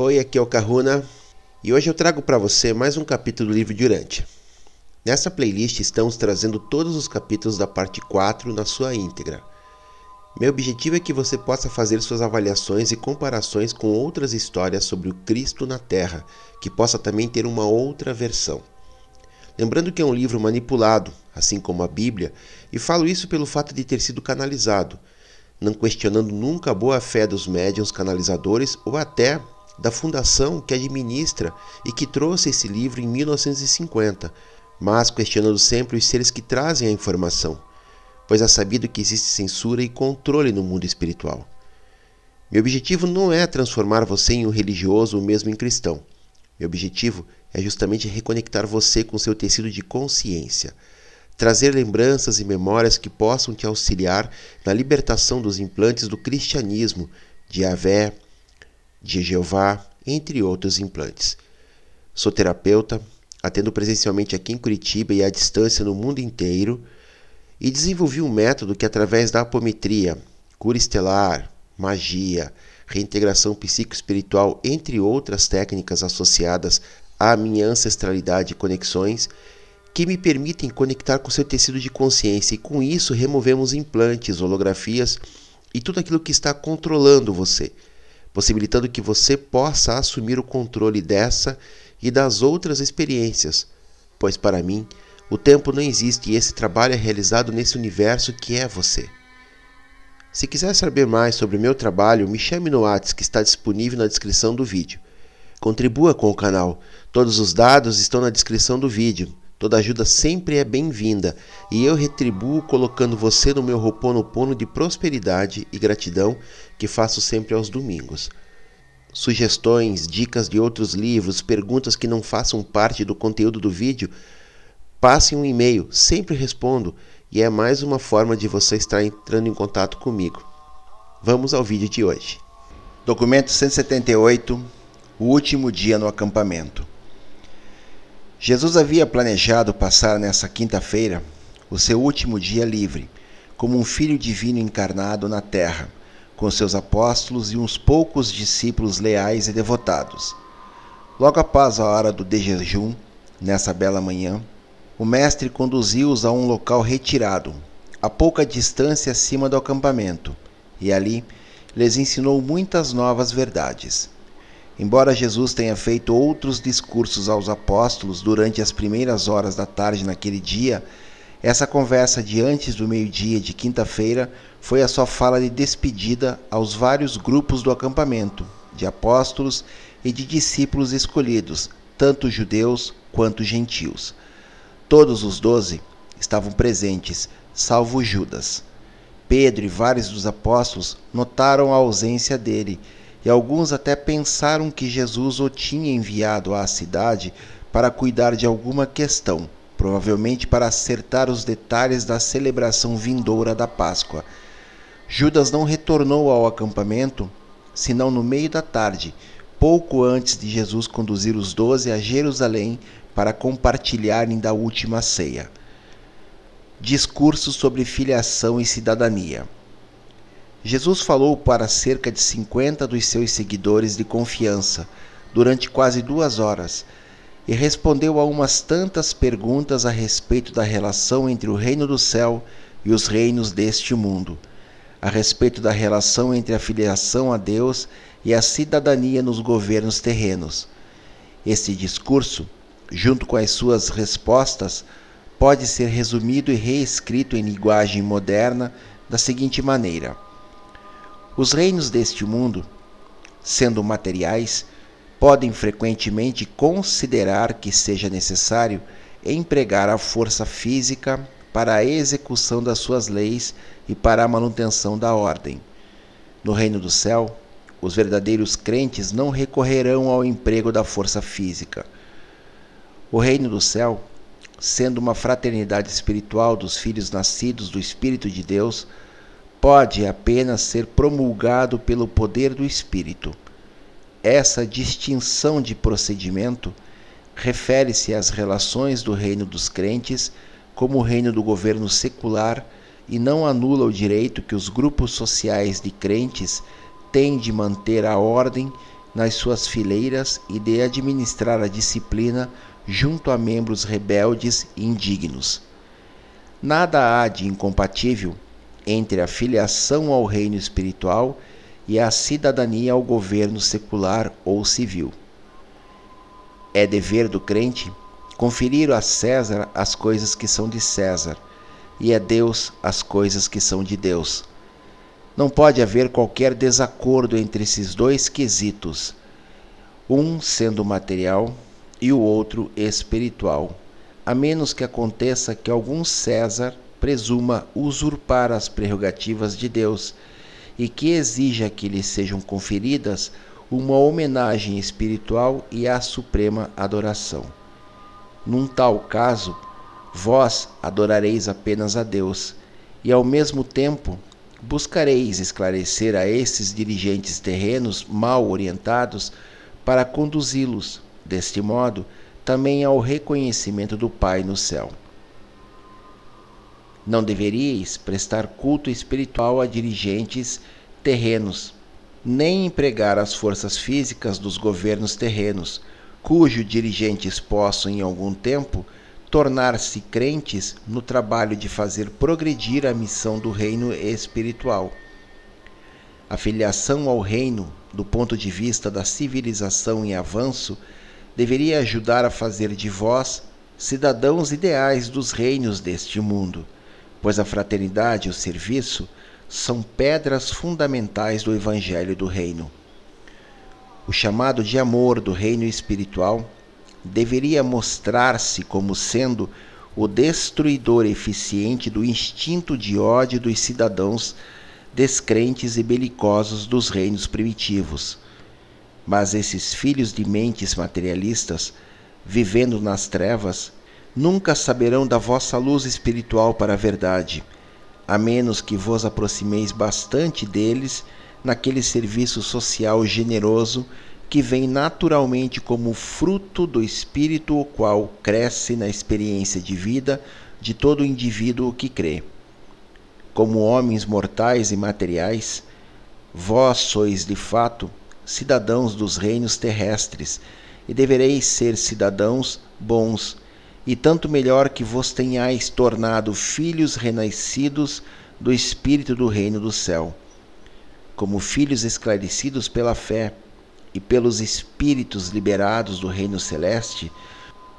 Oi, aqui é o Kahuna e hoje eu trago para você mais um capítulo do livro de Urântia. Nessa playlist estamos trazendo todos os capítulos da parte 4 na sua íntegra. Meu objetivo é que você possa fazer suas avaliações e comparações com outras histórias sobre o Cristo na Terra, que possa também ter uma outra versão. Lembrando que é um livro manipulado, assim como a Bíblia, e falo isso pelo fato de ter sido canalizado, não questionando nunca a boa fé dos médiuns canalizadores ou até da fundação que administra e que trouxe esse livro em 1950, mas questionando sempre os seres que trazem a informação, pois é sabido que existe censura e controle no mundo espiritual. Meu objetivo não é transformar você em um religioso ou mesmo em cristão. Meu objetivo é justamente reconectar você com seu tecido de consciência, trazer lembranças e memórias que possam te auxiliar na libertação dos implantes do cristianismo, de Avé, de Jeová, entre outros implantes. Sou terapeuta, atendo presencialmente aqui em Curitiba e à distância no mundo inteiro, e desenvolvi um método que, através da apometria, cura estelar, magia, reintegração psicoespiritual, entre outras técnicas associadas à minha ancestralidade e conexões, que me permitem conectar com seu tecido de consciência e com isso removemos implantes, holografias e tudo aquilo que está controlando você possibilitando que você possa assumir o controle dessa e das outras experiências, pois para mim o tempo não existe e esse trabalho é realizado nesse universo que é você. Se quiser saber mais sobre o meu trabalho, me chame no WhatsApp que está disponível na descrição do vídeo. Contribua com o canal, todos os dados estão na descrição do vídeo. Toda ajuda sempre é bem-vinda e eu retribuo colocando você no meu roponopono de prosperidade e gratidão que faço sempre aos domingos. Sugestões, dicas de outros livros, perguntas que não façam parte do conteúdo do vídeo, passe um e-mail, sempre respondo e é mais uma forma de você estar entrando em contato comigo. Vamos ao vídeo de hoje. Documento 178 O último dia no acampamento. Jesus havia planejado passar nessa quinta-feira o seu último dia livre, como um filho divino encarnado na terra, com seus apóstolos e uns poucos discípulos leais e devotados. Logo após a hora do de jejum, nessa bela manhã, o mestre conduziu-os a um local retirado, a pouca distância acima do acampamento, e ali lhes ensinou muitas novas verdades. Embora Jesus tenha feito outros discursos aos apóstolos durante as primeiras horas da tarde naquele dia, essa conversa de antes do meio-dia de quinta-feira foi a sua fala de despedida aos vários grupos do acampamento, de apóstolos e de discípulos escolhidos, tanto judeus quanto gentios. Todos os doze estavam presentes, salvo Judas. Pedro e vários dos apóstolos notaram a ausência dele e alguns até pensaram que Jesus o tinha enviado à cidade para cuidar de alguma questão, provavelmente para acertar os detalhes da celebração vindoura da Páscoa. Judas não retornou ao acampamento senão no meio da tarde, pouco antes de Jesus conduzir os doze a Jerusalém para compartilharem da última ceia. Discurso sobre filiação e cidadania. Jesus falou para cerca de 50 dos seus seguidores de confiança durante quase duas horas e respondeu a umas tantas perguntas a respeito da relação entre o reino do céu e os reinos deste mundo, a respeito da relação entre a filiação a Deus e a cidadania nos governos terrenos. Este discurso, junto com as suas respostas, pode ser resumido e reescrito em linguagem moderna da seguinte maneira os reinos deste mundo, sendo materiais, podem frequentemente considerar que seja necessário empregar a força física para a execução das suas leis e para a manutenção da ordem. No reino do céu, os verdadeiros crentes não recorrerão ao emprego da força física. O reino do céu, sendo uma fraternidade espiritual dos filhos nascidos do Espírito de Deus, pode apenas ser promulgado pelo poder do Espírito. Essa distinção de procedimento refere-se às relações do reino dos crentes como o reino do governo secular e não anula o direito que os grupos sociais de crentes têm de manter a ordem nas suas fileiras e de administrar a disciplina junto a membros rebeldes e indignos. Nada há de incompatível entre a filiação ao reino espiritual e a cidadania ao governo secular ou civil. É dever do crente conferir a César as coisas que são de César e a Deus as coisas que são de Deus. Não pode haver qualquer desacordo entre esses dois quesitos, um sendo material e o outro espiritual, a menos que aconteça que algum César presuma usurpar as prerrogativas de Deus e que exija que lhe sejam conferidas uma homenagem espiritual e a suprema adoração. Num tal caso, vós adorareis apenas a Deus, e ao mesmo tempo buscareis esclarecer a esses dirigentes terrenos mal orientados para conduzi-los, deste modo, também ao reconhecimento do Pai no céu. Não deveríeis prestar culto espiritual a dirigentes terrenos, nem empregar as forças físicas dos governos terrenos, cujo dirigentes possam, em algum tempo, tornar-se crentes no trabalho de fazer progredir a missão do reino espiritual. A filiação ao reino, do ponto de vista da civilização em avanço, deveria ajudar a fazer de vós cidadãos ideais dos reinos deste mundo pois a fraternidade e o serviço são pedras fundamentais do Evangelho do Reino. O chamado de amor do reino espiritual deveria mostrar-se como sendo o destruidor eficiente do instinto de ódio dos cidadãos descrentes e belicosos dos reinos primitivos. Mas esses filhos de mentes materialistas, vivendo nas trevas, nunca saberão da vossa luz espiritual para a verdade, a menos que vos aproximeis bastante deles naquele serviço social generoso que vem naturalmente como fruto do espírito o qual cresce na experiência de vida de todo indivíduo que crê. Como homens mortais e materiais, vós sois de fato cidadãos dos reinos terrestres e devereis ser cidadãos bons e tanto melhor que vos tenhais tornado filhos renascidos do Espírito do reino do céu. Como filhos esclarecidos pela fé e pelos Espíritos liberados do reino celeste,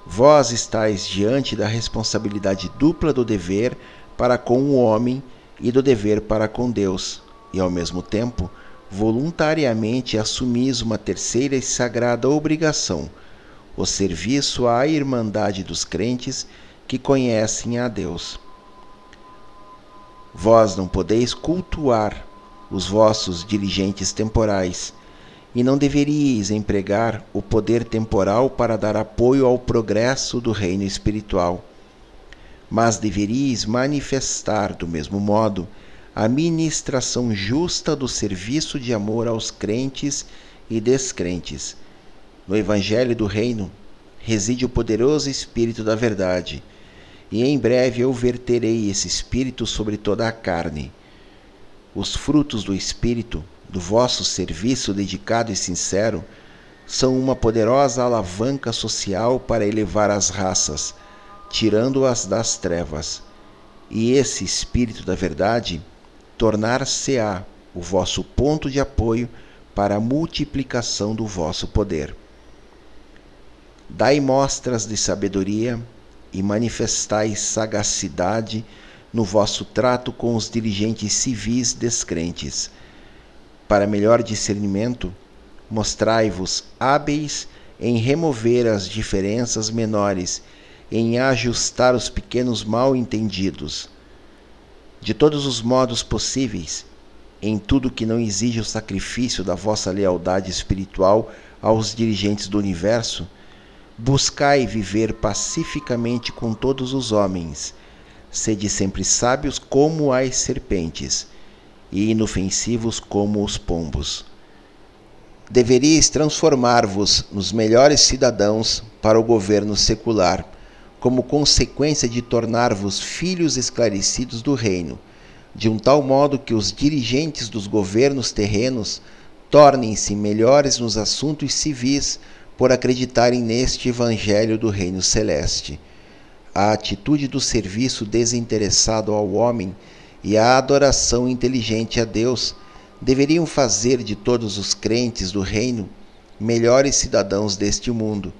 vós estáis diante da responsabilidade dupla do dever para com o homem e do dever para com Deus, e ao mesmo tempo, voluntariamente assumis uma terceira e sagrada obrigação o serviço à irmandade dos crentes que conhecem a Deus. Vós não podeis cultuar os vossos dirigentes temporais, e não deveríeis empregar o poder temporal para dar apoio ao progresso do reino espiritual, mas deveríeis manifestar, do mesmo modo, a ministração justa do serviço de amor aos crentes e descrentes no Evangelho do Reino reside o poderoso Espírito da Verdade, e em breve eu verterei esse Espírito sobre toda a carne. Os frutos do Espírito, do vosso serviço dedicado e sincero, são uma poderosa alavanca social para elevar as raças, tirando-as das trevas. E esse Espírito da Verdade tornar-se-á o vosso ponto de apoio para a multiplicação do vosso poder. Dai mostras de sabedoria e manifestai sagacidade no vosso trato com os dirigentes civis descrentes. Para melhor discernimento, mostrai-vos hábeis em remover as diferenças menores, em ajustar os pequenos mal-entendidos. De todos os modos possíveis, em tudo que não exige o sacrifício da vossa lealdade espiritual aos dirigentes do universo, Buscai viver pacificamente com todos os homens. Sede sempre sábios como as serpentes, e inofensivos como os pombos. Deveríeis transformar-vos nos melhores cidadãos para o governo secular, como consequência de tornar-vos filhos esclarecidos do reino, de um tal modo que os dirigentes dos governos terrenos tornem-se melhores nos assuntos civis por acreditarem neste Evangelho do Reino Celeste. A atitude do serviço desinteressado ao homem e a adoração inteligente a Deus deveriam fazer de todos os crentes do Reino melhores cidadãos deste mundo,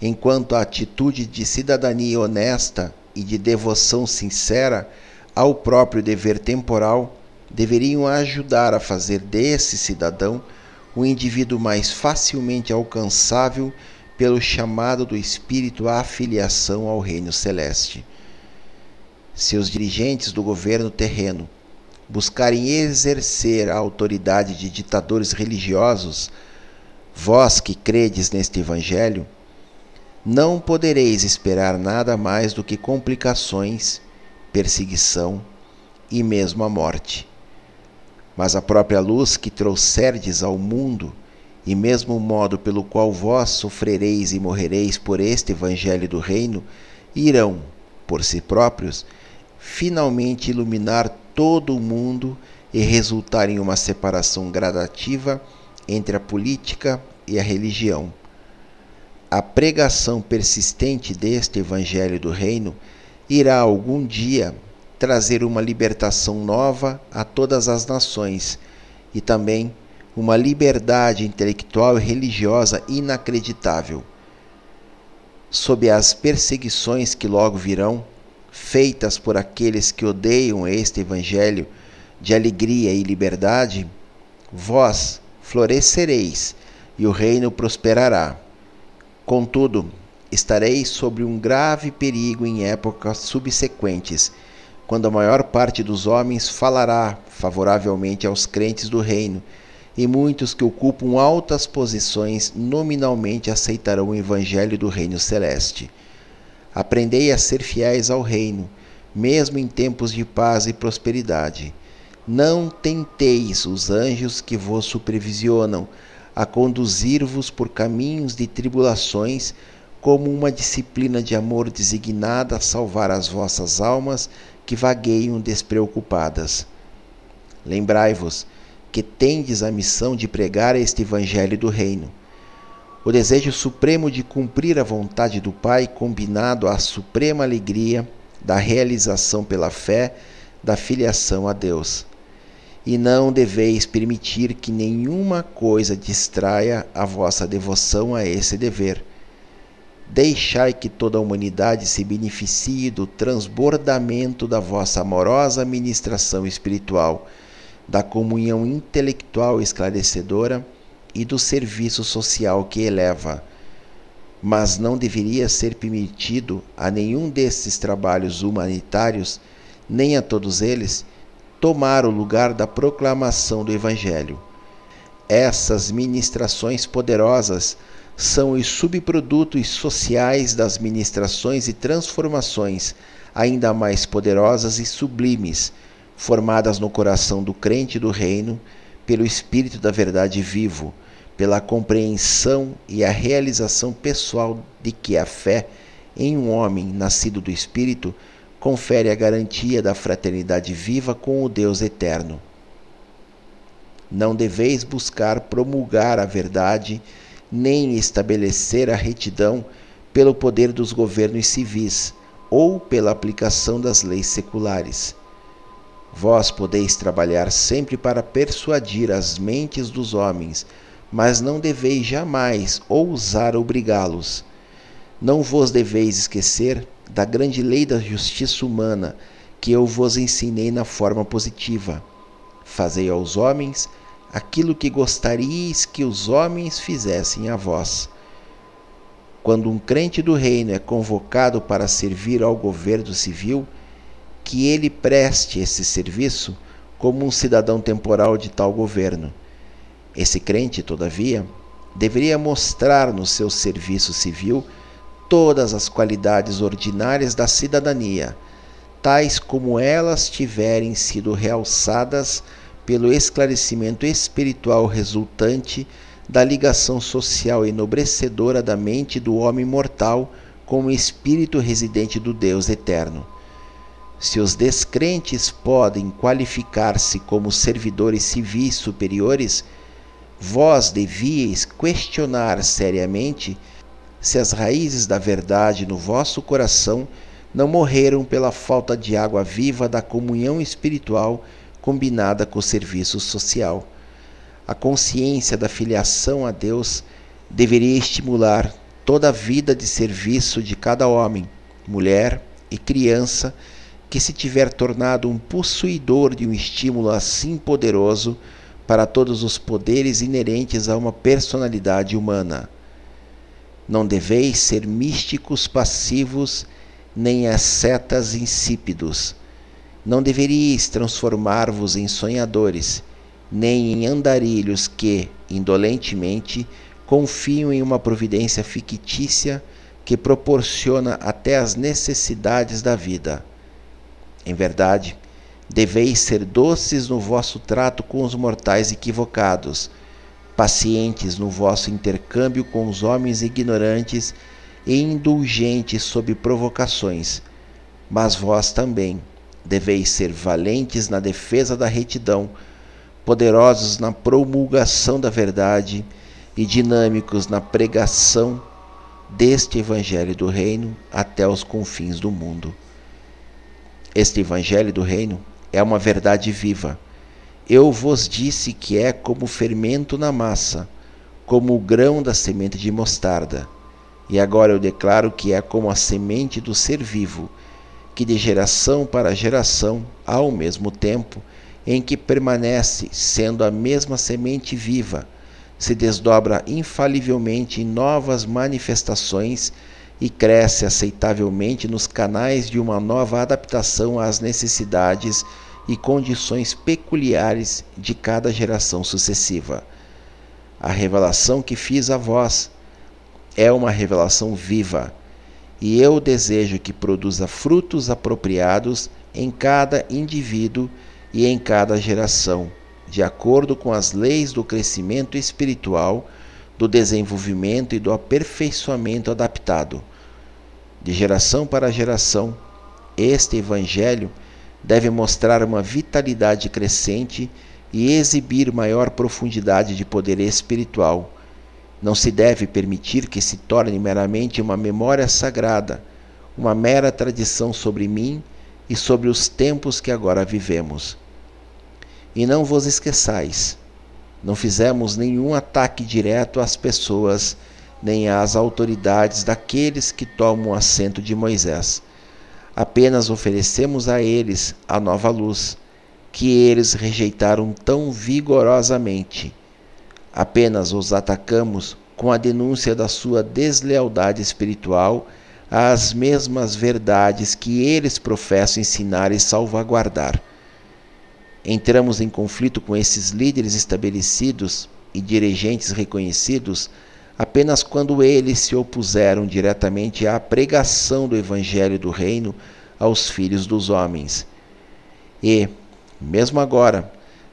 enquanto a atitude de cidadania honesta e de devoção sincera ao próprio dever temporal deveriam ajudar a fazer desse cidadão um indivíduo mais facilmente alcançável pelo chamado do Espírito à filiação ao reino celeste. Se os dirigentes do governo terreno buscarem exercer a autoridade de ditadores religiosos, vós que credes neste Evangelho, não podereis esperar nada mais do que complicações, perseguição e mesmo a morte. Mas a própria luz que trouxerdes ao mundo, e mesmo o modo pelo qual vós sofrereis e morrereis por este Evangelho do Reino, irão, por si próprios, finalmente iluminar todo o mundo e resultar em uma separação gradativa entre a política e a religião. A pregação persistente deste Evangelho do Reino irá algum dia trazer uma libertação nova a todas as nações e também uma liberdade intelectual e religiosa inacreditável. Sob as perseguições que logo virão, feitas por aqueles que odeiam este Evangelho de alegria e liberdade, vós florescereis e o reino prosperará. Contudo, estareis sobre um grave perigo em épocas subsequentes quando a maior parte dos homens falará favoravelmente aos crentes do reino, e muitos que ocupam altas posições nominalmente aceitarão o evangelho do reino celeste. Aprendei a ser fiéis ao reino, mesmo em tempos de paz e prosperidade. Não tenteis os anjos que vos supervisionam a conduzir-vos por caminhos de tribulações, como uma disciplina de amor designada a salvar as vossas almas que vagueiam despreocupadas. Lembrai-vos que tendes a missão de pregar este Evangelho do Reino. O desejo supremo de cumprir a vontade do Pai, combinado à suprema alegria da realização pela fé da filiação a Deus. E não deveis permitir que nenhuma coisa distraia a vossa devoção a esse dever Deixai que toda a humanidade se beneficie do transbordamento da vossa amorosa ministração espiritual, da comunhão intelectual esclarecedora e do serviço social que eleva. Mas não deveria ser permitido a nenhum desses trabalhos humanitários, nem a todos eles, tomar o lugar da proclamação do Evangelho. Essas ministrações poderosas são os subprodutos sociais das ministrações e transformações ainda mais poderosas e sublimes, formadas no coração do crente do reino pelo Espírito da Verdade vivo, pela compreensão e a realização pessoal de que a fé em um homem nascido do Espírito confere a garantia da fraternidade viva com o Deus eterno. Não deveis buscar promulgar a verdade nem estabelecer a retidão pelo poder dos governos civis ou pela aplicação das leis seculares. Vós podeis trabalhar sempre para persuadir as mentes dos homens, mas não deveis jamais ousar obrigá-los. Não vos deveis esquecer da grande lei da justiça humana que eu vos ensinei na forma positiva. Fazei aos homens aquilo que gostaríeis que os homens fizessem a vós. Quando um crente do reino é convocado para servir ao governo civil, que ele preste esse serviço como um cidadão temporal de tal governo. Esse crente, todavia, deveria mostrar no seu serviço civil todas as qualidades ordinárias da cidadania, tais como elas tiverem sido realçadas pelo esclarecimento espiritual resultante da ligação social enobrecedora da mente do homem mortal com o espírito residente do Deus eterno. Se os descrentes podem qualificar-se como servidores civis superiores, vós devíeis questionar seriamente se as raízes da verdade no vosso coração não morreram pela falta de água viva da comunhão espiritual combinada com o serviço social. A consciência da filiação a Deus deveria estimular toda a vida de serviço de cada homem, mulher e criança que se tiver tornado um possuidor de um estímulo assim poderoso para todos os poderes inerentes a uma personalidade humana. Não deveis ser místicos passivos nem ascetas insípidos. Não deveríeis transformar-vos em sonhadores, nem em andarilhos que, indolentemente, confiam em uma providência fictícia que proporciona até as necessidades da vida. Em verdade, Deveis ser doces no vosso trato com os mortais equivocados, pacientes no vosso intercâmbio com os homens ignorantes e indulgentes sob provocações. Mas vós também deveis ser valentes na defesa da retidão, poderosos na promulgação da verdade e dinâmicos na pregação deste Evangelho do Reino até os confins do mundo. Este Evangelho do Reino é uma verdade viva. Eu vos disse que é como fermento na massa, como o grão da semente de mostarda. E agora eu declaro que é como a semente do ser vivo, que de geração para geração, ao mesmo tempo em que permanece sendo a mesma semente viva, se desdobra infalivelmente em novas manifestações e cresce aceitavelmente nos canais de uma nova adaptação às necessidades e condições peculiares de cada geração sucessiva. A revelação que fiz a vós é uma revelação viva, e eu desejo que produza frutos apropriados em cada indivíduo e em cada geração, de acordo com as leis do crescimento espiritual, do desenvolvimento e do aperfeiçoamento adaptado de geração para geração, este Evangelho deve mostrar uma vitalidade crescente e exibir maior profundidade de poder espiritual. Não se deve permitir que se torne meramente uma memória sagrada, uma mera tradição sobre mim e sobre os tempos que agora vivemos. E não vos esqueçais, não fizemos nenhum ataque direto às pessoas nem às autoridades daqueles que tomam o assento de Moisés. Apenas oferecemos a eles a nova luz, que eles rejeitaram tão vigorosamente. Apenas os atacamos com a denúncia da sua deslealdade espiritual às mesmas verdades que eles professam ensinar e salvaguardar. Entramos em conflito com esses líderes estabelecidos e dirigentes reconhecidos apenas quando eles se opuseram diretamente à pregação do Evangelho do Reino aos filhos dos homens. E, mesmo agora,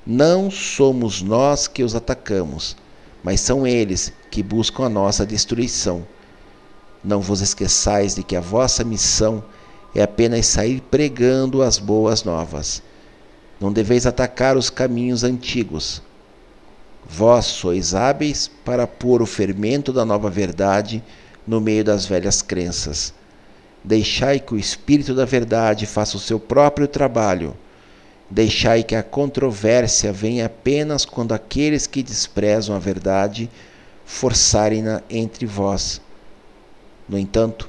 não somos nós que os atacamos, mas são eles que buscam a nossa destruição. Não vos esqueçais de que a vossa missão é apenas sair pregando as boas novas. Não deveis atacar os caminhos antigos, Vós sois hábeis para pôr o fermento da nova verdade no meio das velhas crenças. Deixai que o Espírito da Verdade faça o seu próprio trabalho. Deixai que a controvérsia venha apenas quando aqueles que desprezam a verdade forçarem-na entre vós. No entanto,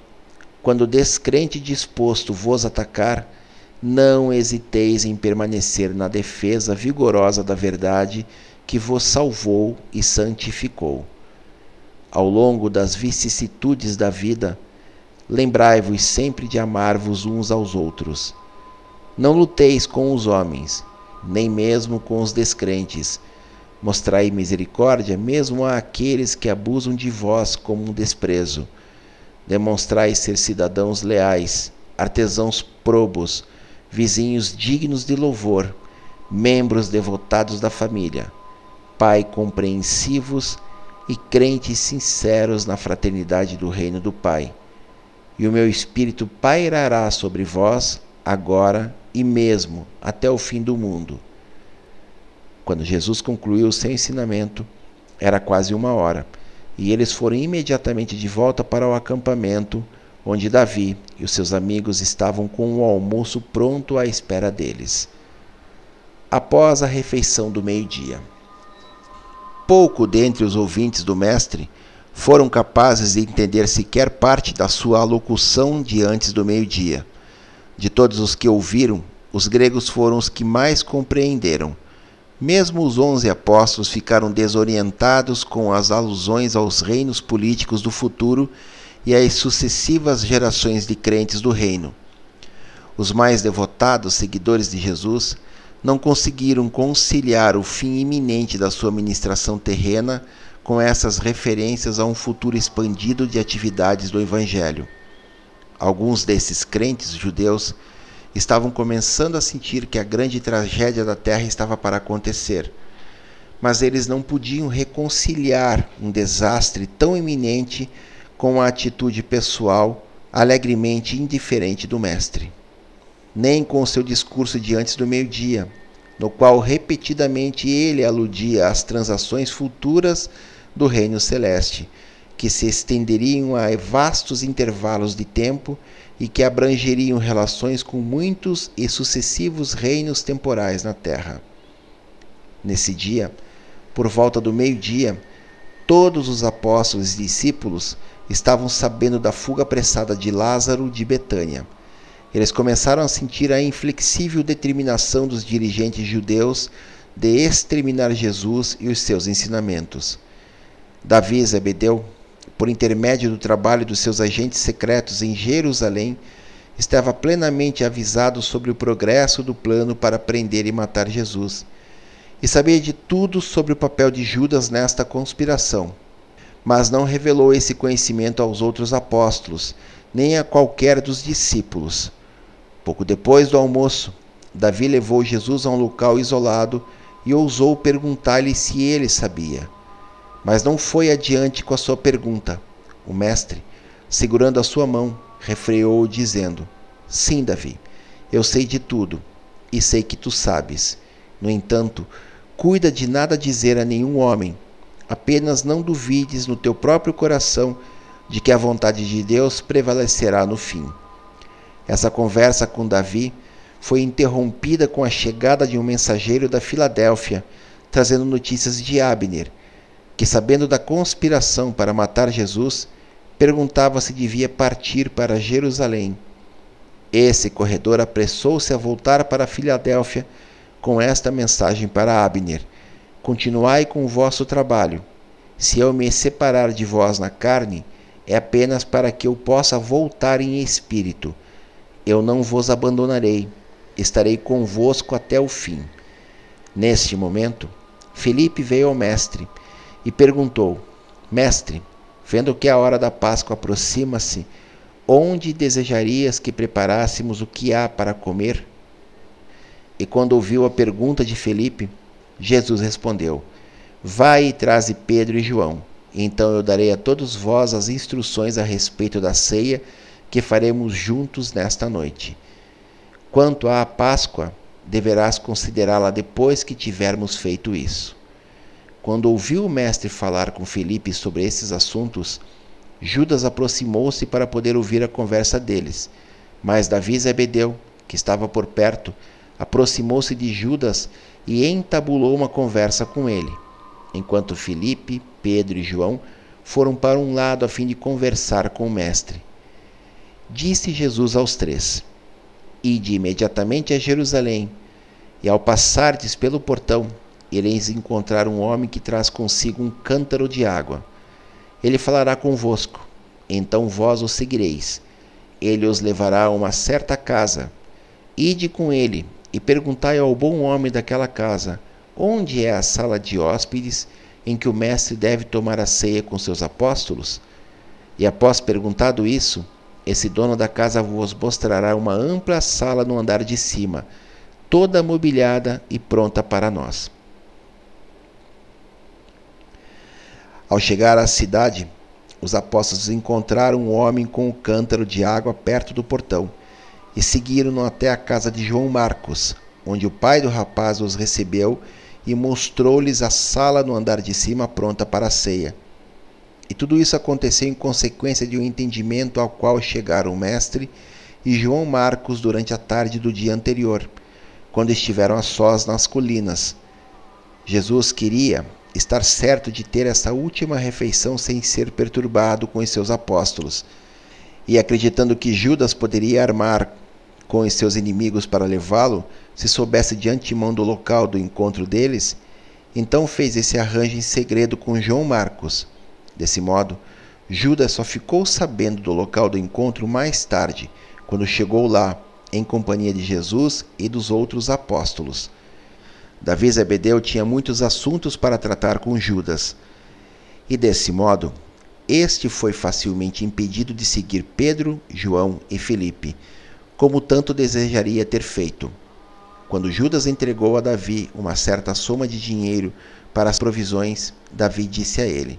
quando o descrente disposto vos atacar, não hesiteis em permanecer na defesa vigorosa da verdade que vos salvou e santificou. Ao longo das vicissitudes da vida, lembrai-vos sempre de amar-vos uns aos outros. Não luteis com os homens, nem mesmo com os descrentes. Mostrai misericórdia mesmo àqueles que abusam de vós como um desprezo. Demonstrai ser cidadãos leais, artesãos probos, vizinhos dignos de louvor, membros devotados da família Pai compreensivos e crentes sinceros na fraternidade do reino do Pai. E o meu Espírito pairará sobre vós agora e mesmo até o fim do mundo. Quando Jesus concluiu o seu ensinamento, Era quase uma hora, e eles foram imediatamente de volta para o acampamento, onde Davi e os seus amigos estavam com o almoço pronto à espera deles. Após a refeição do meio-dia. Pouco dentre os ouvintes do Mestre foram capazes de entender sequer parte da sua alocução de antes do meio-dia. De todos os que ouviram, os gregos foram os que mais compreenderam. Mesmo os onze apóstolos ficaram desorientados com as alusões aos reinos políticos do futuro e às sucessivas gerações de crentes do reino. Os mais devotados seguidores de Jesus não conseguiram conciliar o fim iminente da sua ministração terrena com essas referências a um futuro expandido de atividades do Evangelho. Alguns desses crentes judeus estavam começando a sentir que a grande tragédia da terra estava para acontecer, mas eles não podiam reconciliar um desastre tão iminente com a atitude pessoal alegremente indiferente do Mestre, nem com o seu discurso de antes do meio-dia, no qual repetidamente ele aludia às transações futuras do reino celeste que se estenderiam a vastos intervalos de tempo e que abrangeriam relações com muitos e sucessivos reinos temporais na terra. Nesse dia, por volta do meio-dia, todos os apóstolos e discípulos estavam sabendo da fuga apressada de Lázaro de Betânia. Eles começaram a sentir a inflexível determinação dos dirigentes judeus de exterminar Jesus e os seus ensinamentos. Davi Zebedeu por intermédio do trabalho dos seus agentes secretos em Jerusalém, estava plenamente avisado sobre o progresso do plano para prender e matar Jesus, e sabia de tudo sobre o papel de Judas nesta conspiração, mas não revelou esse conhecimento aos outros apóstolos, nem a qualquer dos discípulos. Pouco depois do almoço, Davi levou Jesus a um local isolado e ousou perguntar-lhe se ele sabia mas não foi adiante com a sua pergunta. O mestre, segurando a sua mão, refreou dizendo: Sim, Davi, eu sei de tudo e sei que tu sabes. No entanto, cuida de nada dizer a nenhum homem. Apenas não duvides no teu próprio coração de que a vontade de Deus prevalecerá no fim. Essa conversa com Davi foi interrompida com a chegada de um mensageiro da Filadélfia, trazendo notícias de Abner, que, sabendo da conspiração para matar Jesus, perguntava se devia partir para Jerusalém. Esse corredor apressou-se a voltar para Filadélfia com esta mensagem para Abner: Continuai com o vosso trabalho. Se eu me separar de vós na carne, é apenas para que eu possa voltar em espírito. Eu não vos abandonarei, estarei convosco até o fim. Neste momento, Felipe veio ao mestre e perguntou: Mestre, vendo que a hora da Páscoa aproxima-se, onde desejarias que preparássemos o que há para comer? E quando ouviu a pergunta de Felipe, Jesus respondeu: Vai e traze Pedro e João. Então eu darei a todos vós as instruções a respeito da ceia que faremos juntos nesta noite. Quanto à Páscoa, deverás considerá-la depois que tivermos feito isso. Quando ouviu o mestre falar com Felipe sobre esses assuntos, Judas aproximou-se para poder ouvir a conversa deles. Mas Davi Zebedeu, que estava por perto, aproximou-se de Judas e entabulou uma conversa com ele, enquanto Felipe, Pedro e João foram para um lado a fim de conversar com o mestre. Disse Jesus aos três: Ide imediatamente a Jerusalém, e ao passardes pelo portão, ireis encontrar um homem que traz consigo um cântaro de água. Ele falará convosco, então vós o seguireis. Ele os levará a uma certa casa. Ide com ele e perguntai ao bom homem daquela casa: onde é a sala de hóspedes em que o mestre deve tomar a ceia com seus apóstolos? E após perguntado isso, esse dono da casa vos mostrará uma ampla sala no andar de cima, toda mobiliada e pronta para nós. Ao chegar à cidade, os apóstolos encontraram um homem com um cântaro de água perto do portão e seguiram-no até a casa de João Marcos, onde o pai do rapaz os recebeu e mostrou-lhes a sala no andar de cima pronta para a ceia. E tudo isso aconteceu em consequência de um entendimento ao qual chegaram o mestre e João Marcos durante a tarde do dia anterior, quando estiveram a sós nas colinas. Jesus queria estar certo de ter essa última refeição sem ser perturbado com os seus apóstolos. E acreditando que Judas poderia armar com os seus inimigos para levá-lo, se soubesse de antemão do local do encontro deles, então fez esse arranjo em segredo com João Marcos. Desse modo, Judas só ficou sabendo do local do encontro mais tarde, quando chegou lá em companhia de Jesus e dos outros apóstolos. Davi Zebedeu tinha muitos assuntos para tratar com Judas, e desse modo, este foi facilmente impedido de seguir Pedro, João e Felipe como tanto desejaria ter feito. Quando Judas entregou a Davi uma certa soma de dinheiro para as provisões, Davi disse a ele: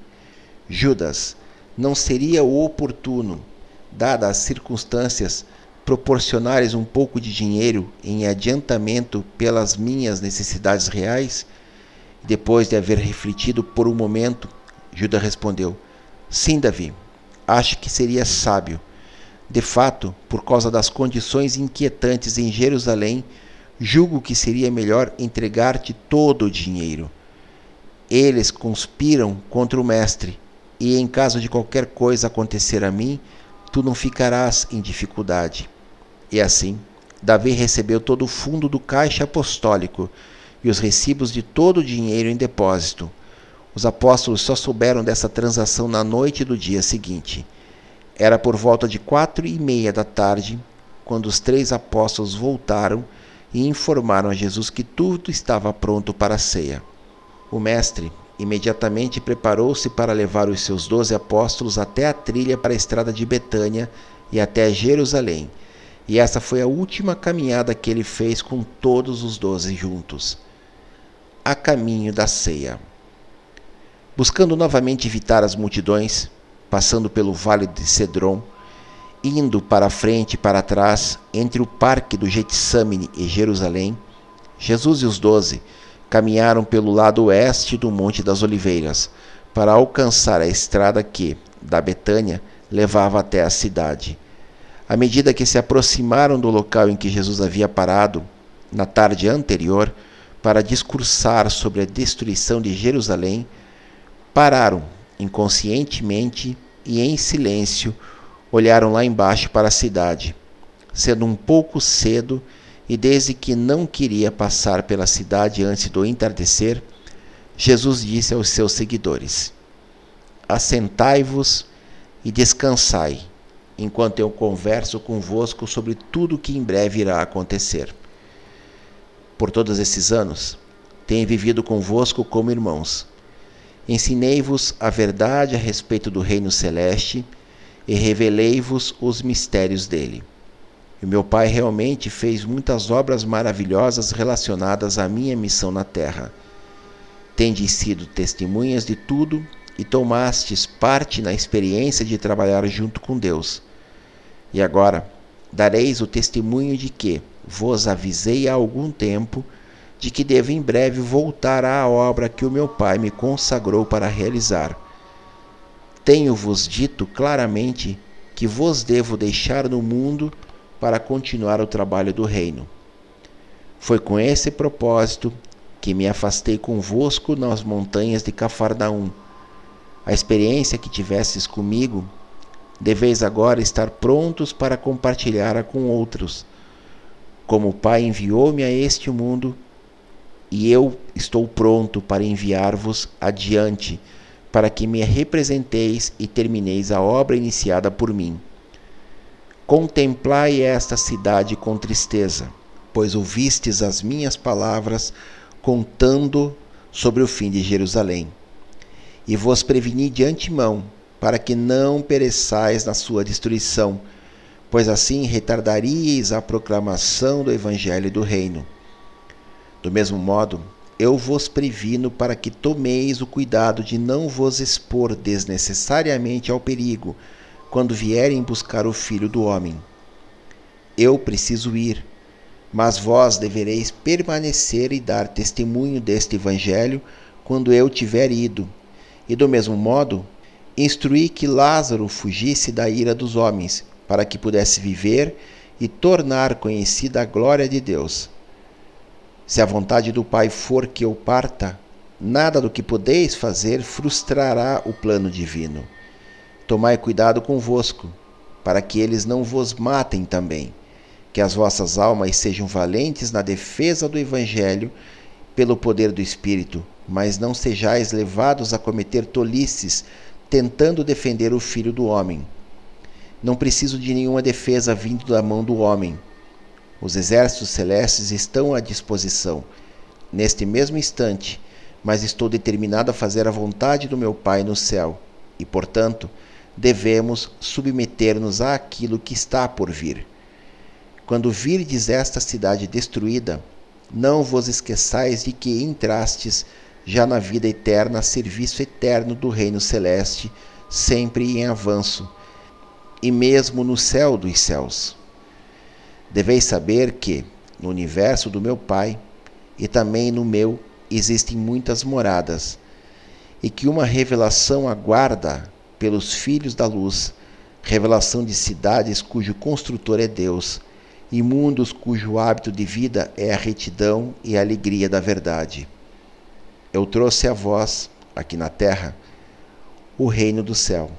Judas, não seria oportuno, dadas as circunstâncias, proporcionares um pouco de dinheiro em adiantamento pelas minhas necessidades reais? Depois de haver refletido por um momento, Judas respondeu: Sim, Davi, acho que seria sábio de fato, por causa das condições inquietantes em Jerusalém, julgo que seria melhor entregar-te todo o dinheiro. Eles conspiram contra o Mestre, e em caso de qualquer coisa acontecer a mim, tu não ficarás em dificuldade. E assim, Davi recebeu todo o fundo do caixa apostólico e os recibos de todo o dinheiro em depósito. Os apóstolos só souberam dessa transação na noite do dia seguinte. Era por volta de quatro e meia da tarde quando os três apóstolos voltaram e informaram a Jesus que tudo estava pronto para a ceia. O mestre imediatamente preparou-se para levar os seus doze apóstolos até a trilha para a estrada de Betânia e até Jerusalém. E essa foi a última caminhada que ele fez com todos os doze juntos. A caminho da ceia. Buscando novamente evitar as multidões, passando pelo vale de Cedron, indo para frente e para trás, entre o parque do Getsamine e Jerusalém, Jesus e os doze caminharam pelo lado oeste do Monte das Oliveiras, para alcançar a estrada que, da Betânia, levava até a cidade. À medida que se aproximaram do local em que Jesus havia parado, na tarde anterior, para discursar sobre a destruição de Jerusalém, pararam inconscientemente e em silêncio olharam lá embaixo para a cidade, sendo um pouco cedo e desde que não queria passar pela cidade antes do entardecer, Jesus disse aos seus seguidores: Assentai-vos e descansai, enquanto eu converso convosco sobre tudo o que em breve irá acontecer. Por todos esses anos, tenho vivido convosco como irmãos Ensinei-vos a verdade a respeito do reino celeste e revelei-vos os mistérios dele. E meu Pai realmente fez muitas obras maravilhosas relacionadas à minha missão na terra. Tendes sido testemunhas de tudo e tomastes parte na experiência de trabalhar junto com Deus. E agora dareis o testemunho de que vos avisei há algum tempo de que devo em breve voltar à obra que o meu Pai me consagrou para realizar. Tenho-vos dito claramente que vos devo deixar no mundo para continuar o trabalho do reino. Foi com esse propósito que me afastei convosco nas montanhas de Cafarnaum. A experiência que tivesses comigo, deveis agora estar prontos para compartilhar-a com outros. Como o Pai enviou-me a este mundo, e eu estou pronto para enviar-vos adiante, para que me representeis e termineis a obra iniciada por mim. Contemplai esta cidade com tristeza, pois ouvistes as minhas palavras contando sobre o fim de Jerusalém. E vos preveni de antemão, para que não pereçais na sua destruição, pois assim retardaríeis a proclamação do evangelho do reino. Do mesmo modo, eu vos previno para que tomeis o cuidado de não vos expor desnecessariamente ao perigo quando vierem buscar o filho do homem. Eu preciso ir, Mas vós devereis permanecer e dar testemunho deste Evangelho quando eu tiver ido. E do mesmo modo, instruí que Lázaro fugisse da ira dos homens, para que pudesse viver e tornar conhecida a glória de Deus. Se a vontade do Pai for que eu parta, nada do que podeis fazer frustrará o plano divino. Tomai cuidado convosco, para que eles não vos matem também que as vossas almas sejam valentes na defesa do Evangelho pelo poder do Espírito, mas não sejais levados a cometer tolices tentando defender o Filho do Homem. Não preciso de nenhuma defesa vindo da mão do homem. Os exércitos celestes estão à disposição, neste mesmo instante, mas estou determinado a fazer a vontade do meu Pai no céu, e, portanto, devemos submeter-nos àquilo que está por vir. Quando virdes esta cidade destruída, não vos esqueçais de que entrastes já na vida eterna a serviço eterno do reino celeste, sempre em avanço, e mesmo no céu dos céus. Deveis saber que, no universo do meu Pai, e também no meu, existem muitas moradas, e que uma revelação aguarda pelos filhos da luz, revelação de cidades cujo construtor é Deus e mundos cujo hábito de vida é a retidão e a alegria da verdade. Eu trouxe a vós, aqui na terra, o reino do céu.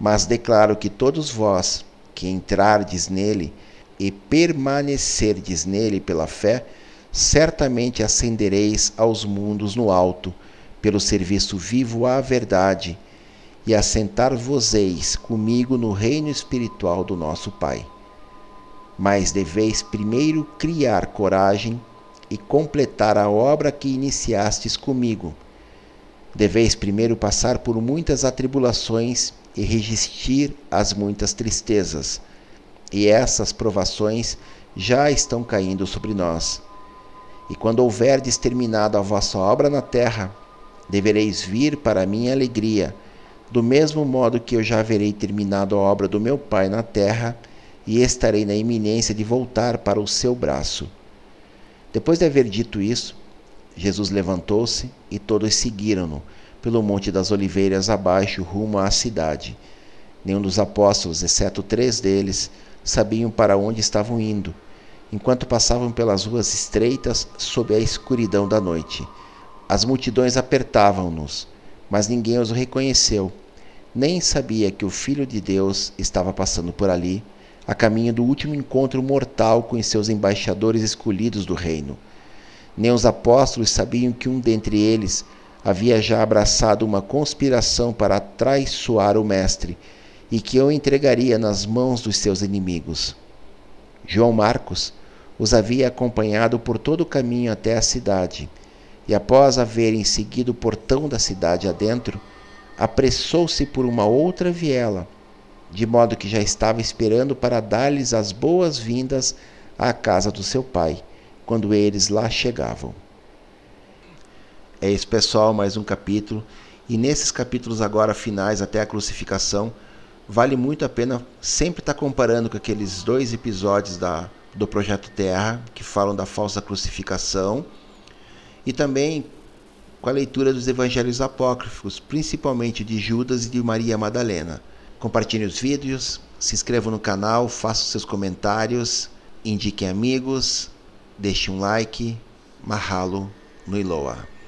Mas declaro que todos vós que entrardes nele e permanecerdes nele pela fé, certamente ascendereis aos mundos no alto, pelo serviço vivo à verdade, e assentar-vos-eis comigo no reino espiritual do nosso Pai mas deveis primeiro criar coragem e completar a obra que iniciastes comigo. Deveis primeiro passar por muitas atribulações e resistir às muitas tristezas. E essas provações já estão caindo sobre nós. E quando houverdes terminado a vossa obra na terra, devereis vir para a minha alegria, do mesmo modo que eu já haverei terminado a obra do meu Pai na terra e estarei na iminência de voltar para o seu braço. Depois de haver dito isso, Jesus levantou-se e todos seguiram-no pelo Monte das Oliveiras abaixo rumo à cidade. Nenhum dos apóstolos, exceto três deles, sabiam para onde estavam indo, enquanto passavam pelas ruas estreitas sob a escuridão da noite. As multidões apertavam-nos, mas ninguém os reconheceu, nem sabia que o Filho de Deus estava passando por ali a caminho do último encontro mortal com os seus embaixadores escolhidos do reino. Nem os apóstolos sabiam que um dentre eles havia já abraçado uma conspiração para traiçoar o Mestre e que o entregaria nas mãos dos seus inimigos. João Marcos os havia acompanhado por todo o caminho até a cidade, e após haverem seguido o portão da cidade adentro, apressou-se por uma outra viela de modo que já estava esperando para dar-lhes as boas-vindas à casa do seu pai, quando eles lá chegavam. É isso, pessoal, mais um capítulo. E nesses capítulos agora finais até a crucificação, vale muito a pena sempre estar comparando com aqueles dois episódios da, do Projeto Terra, que falam da falsa crucificação, e também com a leitura dos evangelhos apócrifos, principalmente de Judas e de Maria Madalena. Compartilhe os vídeos, se inscreva no canal, faça seus comentários, indiquem amigos, deixe um like. Mahalo no Iloa.